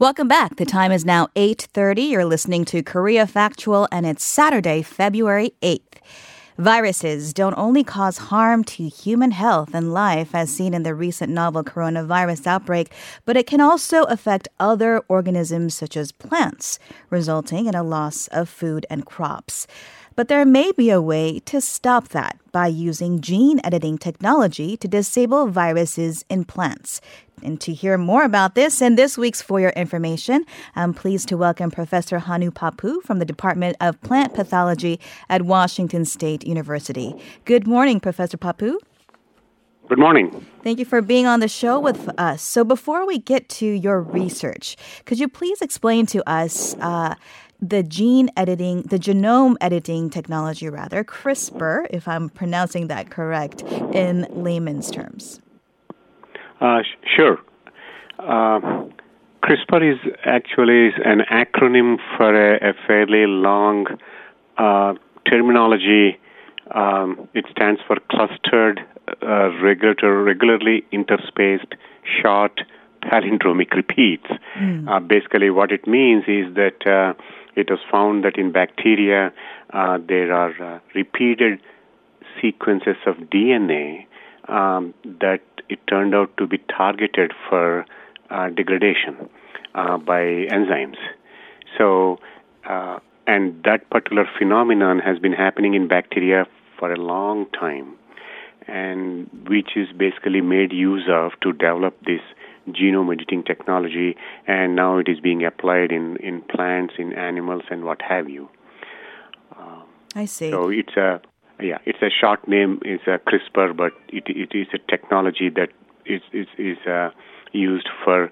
Welcome back. The time is now 8:30. You're listening to Korea Factual and it's Saturday, February 8th. Viruses don't only cause harm to human health and life as seen in the recent novel coronavirus outbreak, but it can also affect other organisms such as plants, resulting in a loss of food and crops. But there may be a way to stop that by using gene editing technology to disable viruses in plants. And to hear more about this and this week's For Your Information, I'm pleased to welcome Professor Hanu Papu from the Department of Plant Pathology at Washington State University. Good morning, Professor Papu. Good morning. Thank you for being on the show with us. So, before we get to your research, could you please explain to us uh, the gene editing, the genome editing technology, rather, CRISPR, if I'm pronouncing that correct, in layman's terms? Uh, sh- sure. Uh, CRISPR is actually an acronym for a, a fairly long uh, terminology. Um, it stands for clustered, uh, regular, regularly interspaced, short palindromic repeats. Mm. basically, what it means is that uh, it was found that in bacteria uh, there are uh, repeated sequences of DNA um, that it turned out to be targeted for uh, degradation uh, by enzymes. So, uh, and that particular phenomenon has been happening in bacteria for a long time, and which is basically made use of to develop this genome editing technology, and now it is being applied in, in plants, in animals, and what have you. Uh, I see. So it's a yeah, it's a short name. It's a CRISPR, but it it is a technology that is is, is uh, used for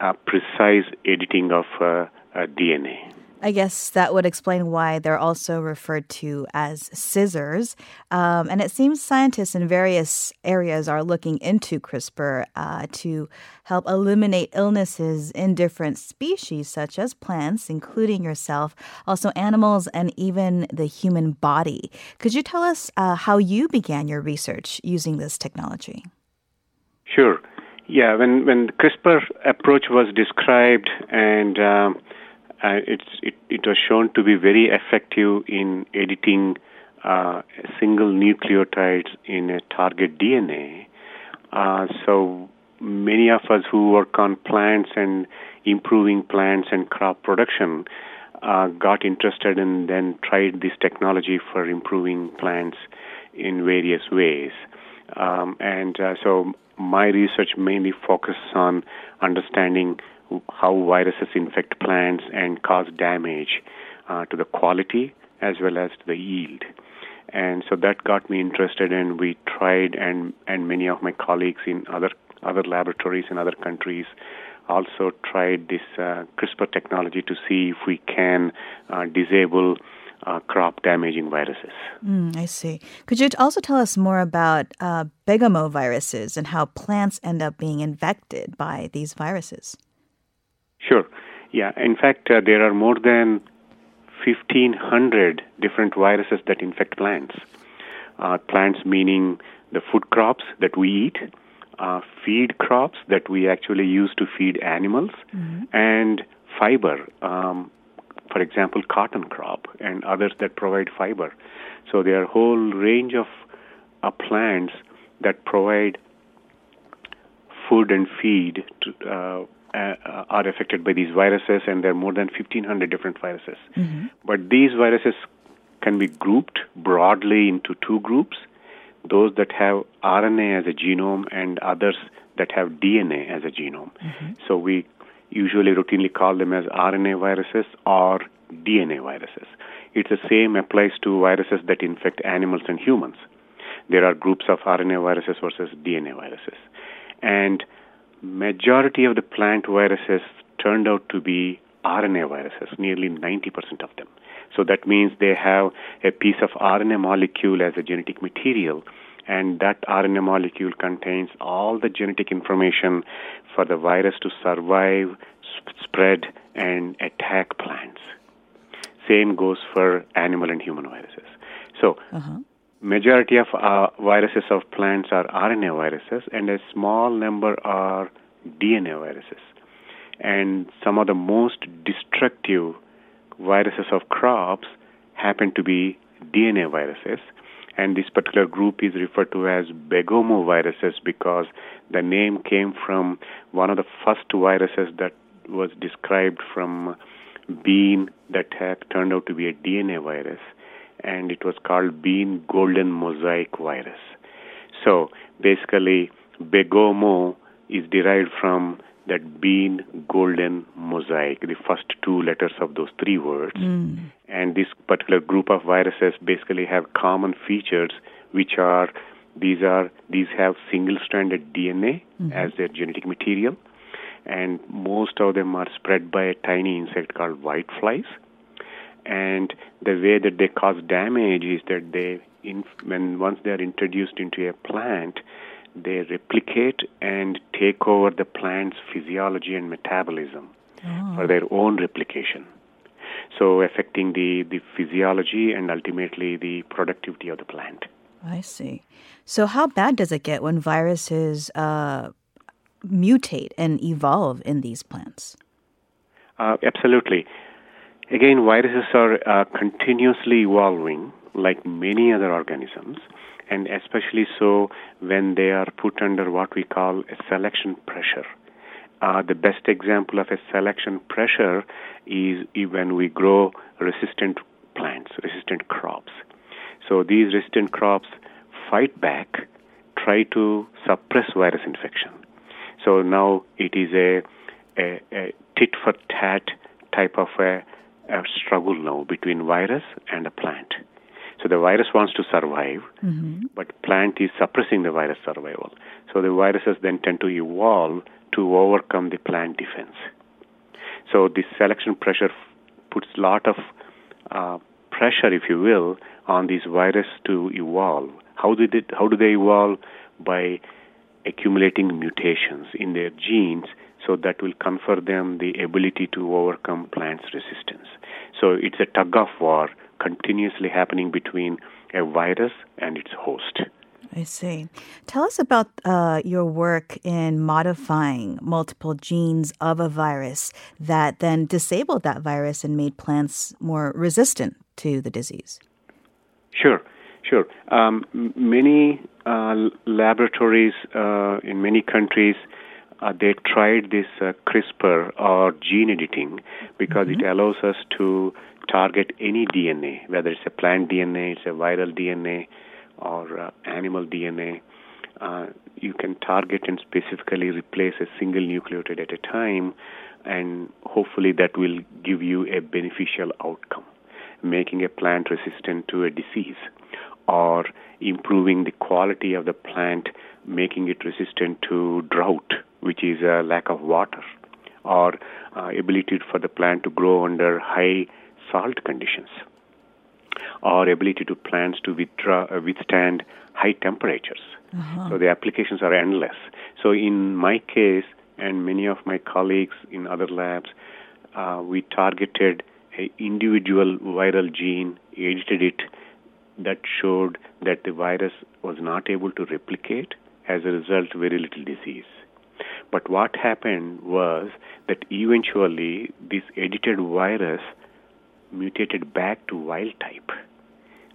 uh, precise editing of uh, DNA. I guess that would explain why they're also referred to as scissors. Um, and it seems scientists in various areas are looking into CRISPR uh, to help eliminate illnesses in different species, such as plants, including yourself, also animals, and even the human body. Could you tell us uh, how you began your research using this technology? Sure. Yeah, when when CRISPR approach was described and um, uh, it, it was shown to be very effective in editing uh, single nucleotides in a target DNA. Uh, so many of us who work on plants and improving plants and crop production uh, got interested and then tried this technology for improving plants in various ways. Um, and uh, so my research mainly focuses on understanding how viruses infect plants and cause damage uh, to the quality as well as to the yield. And so that got me interested, and we tried, and and many of my colleagues in other other laboratories in other countries also tried this uh, CRISPR technology to see if we can uh, disable uh, crop damaging viruses. Mm, I see. Could you also tell us more about uh, viruses and how plants end up being infected by these viruses? Sure. Yeah. In fact, uh, there are more than 1,500 different viruses that infect plants. Uh, plants meaning the food crops that we eat, uh, feed crops that we actually use to feed animals, mm-hmm. and fiber. Um, for example, cotton crop and others that provide fiber. So there are a whole range of uh, plants that provide food and feed to, uh, are affected by these viruses, and there are more than 1,500 different viruses. Mm-hmm. But these viruses can be grouped broadly into two groups those that have RNA as a genome, and others that have DNA as a genome. Mm-hmm. So we usually routinely call them as RNA viruses or DNA viruses. It's the same applies to viruses that infect animals and humans. There are groups of RNA viruses versus DNA viruses. And majority of the plant viruses turned out to be RNA viruses, nearly 90% of them. So that means they have a piece of RNA molecule as a genetic material, and that RNA molecule contains all the genetic information for the virus to survive, sp- spread, and attack plants. Same goes for animal and human viruses. So, uh-huh majority of uh, viruses of plants are RNA viruses, and a small number are DNA viruses. and some of the most destructive viruses of crops happen to be DNA viruses. And this particular group is referred to as Begomo viruses because the name came from one of the first viruses that was described from bean that had turned out to be a DNA virus, and it was called bean golden mosaic virus. So basically, Begomo is derived from that bean golden mosaic, the first two letters of those three words. Mm. And this particular group of viruses basically have common features, which are these are these have single-stranded DNA mm-hmm. as their genetic material, and most of them are spread by a tiny insect called whiteflies. And the way that they cause damage is that they, in, when once they are introduced into a plant, they replicate and take over the plant's physiology and metabolism oh. for their own replication. So, affecting the, the physiology and ultimately the productivity of the plant. I see. So, how bad does it get when viruses uh, mutate and evolve in these plants? Uh, absolutely. Again, viruses are uh, continuously evolving like many other organisms and especially so when they are put under what we call a selection pressure. Uh, the best example of a selection pressure is when we grow resistant plants, resistant crops. So these resistant crops fight back, try to suppress virus infection. So now it is a, a, a tit for tat type of a, a struggle now between virus and a plant. So the virus wants to survive, mm-hmm. but plant is suppressing the virus survival. So the viruses then tend to evolve to overcome the plant defense. So this selection pressure puts a lot of uh, pressure, if you will, on these viruses to evolve. How did it? How do they evolve? By accumulating mutations in their genes, so that will confer them the ability to overcome plants' resistance. So it's a tug of war continuously happening between a virus and its host. I see. Tell us about uh, your work in modifying multiple genes of a virus that then disabled that virus and made plants more resistant to the disease. Sure, sure. Um, many uh, laboratories uh, in many countries uh, they tried this uh, CRISPR or gene editing because mm-hmm. it allows us to target any DNA, whether it's a plant DNA, it's a viral DNA, or uh, animal DNA. Uh, you can target and specifically replace a single nucleotide at a time, and hopefully that will give you a beneficial outcome, making a plant resistant to a disease, or improving the quality of the plant, making it resistant to drought, which is a lack of water, or uh, ability for the plant to grow under high salt conditions or ability to plants to withdraw, uh, withstand high temperatures. Uh-huh. So the applications are endless. So in my case and many of my colleagues in other labs, uh, we targeted an individual viral gene, edited it, that showed that the virus was not able to replicate. As a result, very little disease. But what happened was that eventually this edited virus mutated back to wild type.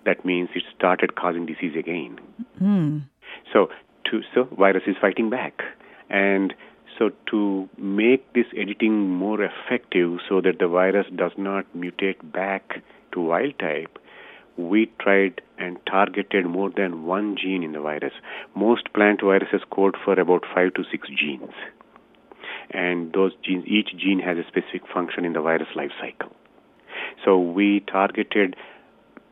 That means it started causing disease again. Mm. So, to, so virus is fighting back, and so to make this editing more effective, so that the virus does not mutate back to wild type, we tried and targeted more than one gene in the virus. Most plant viruses code for about five to six genes. And those genes, each gene has a specific function in the virus life cycle. So we targeted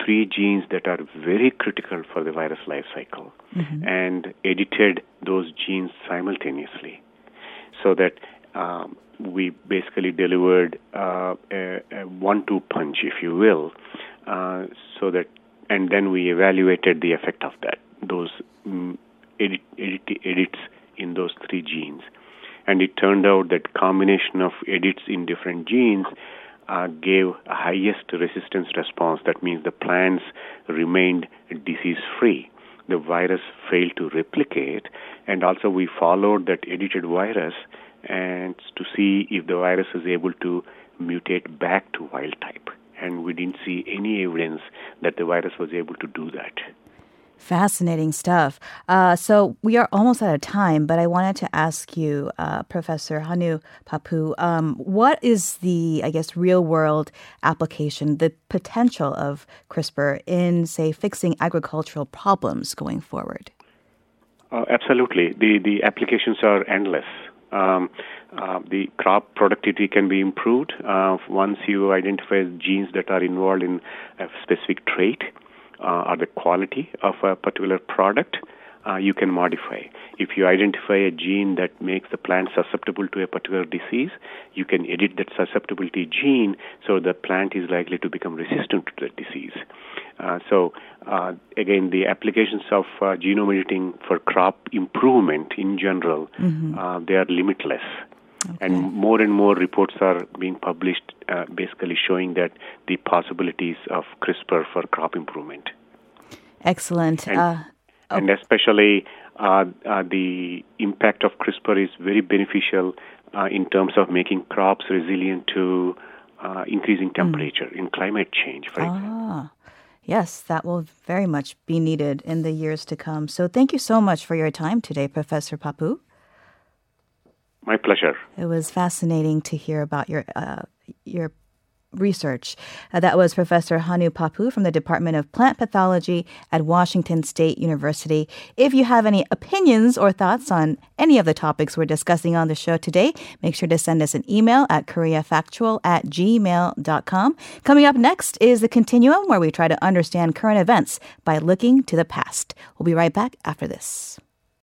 three genes that are very critical for the virus life cycle mm-hmm. and edited those genes simultaneously so that um, we basically delivered uh, a, a one-two punch, if you will, uh, so that and then we evaluated the effect of that those um, edit, edit, edits in those three genes, and it turned out that combination of edits in different genes uh, gave highest resistance response. That means the plants remained disease free. The virus failed to replicate, and also we followed that edited virus and to see if the virus is able to mutate back to wild type. Didn't see any evidence that the virus was able to do that. Fascinating stuff. Uh, so we are almost out of time, but I wanted to ask you, uh, Professor Hanu Papu, um, what is the, I guess, real world application, the potential of CRISPR in, say, fixing agricultural problems going forward? Uh, absolutely. The, the applications are endless. Um, uh, the crop productivity can be improved uh, once you identify genes that are involved in a specific trait uh, or the quality of a particular product, uh, you can modify. If you identify a gene that makes the plant susceptible to a particular disease, you can edit that susceptibility gene so the plant is likely to become resistant to that disease. Uh, so, uh, again, the applications of uh, genome editing for crop improvement in general, mm-hmm. Uh, they are limitless. Okay. And more and more reports are being published, uh, basically showing that the possibilities of CRISPR for crop improvement. Excellent. And, uh, oh. and especially uh, uh, the impact of CRISPR is very beneficial uh, in terms of making crops resilient to increasing hmm. temperature mm. in climate change, for ah. example. Yes, that will very much be needed in the years to come. So thank you so much for your time today, Professor Papu. My pleasure. It was fascinating to hear about your uh, your research. Uh, that was Professor Hanu Papu from the Department of Plant Pathology at Washington State University. If you have any opinions or thoughts on any of the topics we're discussing on the show today, make sure to send us an email at koreafactual at gmail.com. Coming up next is the continuum where we try to understand current events by looking to the past. We'll be right back after this.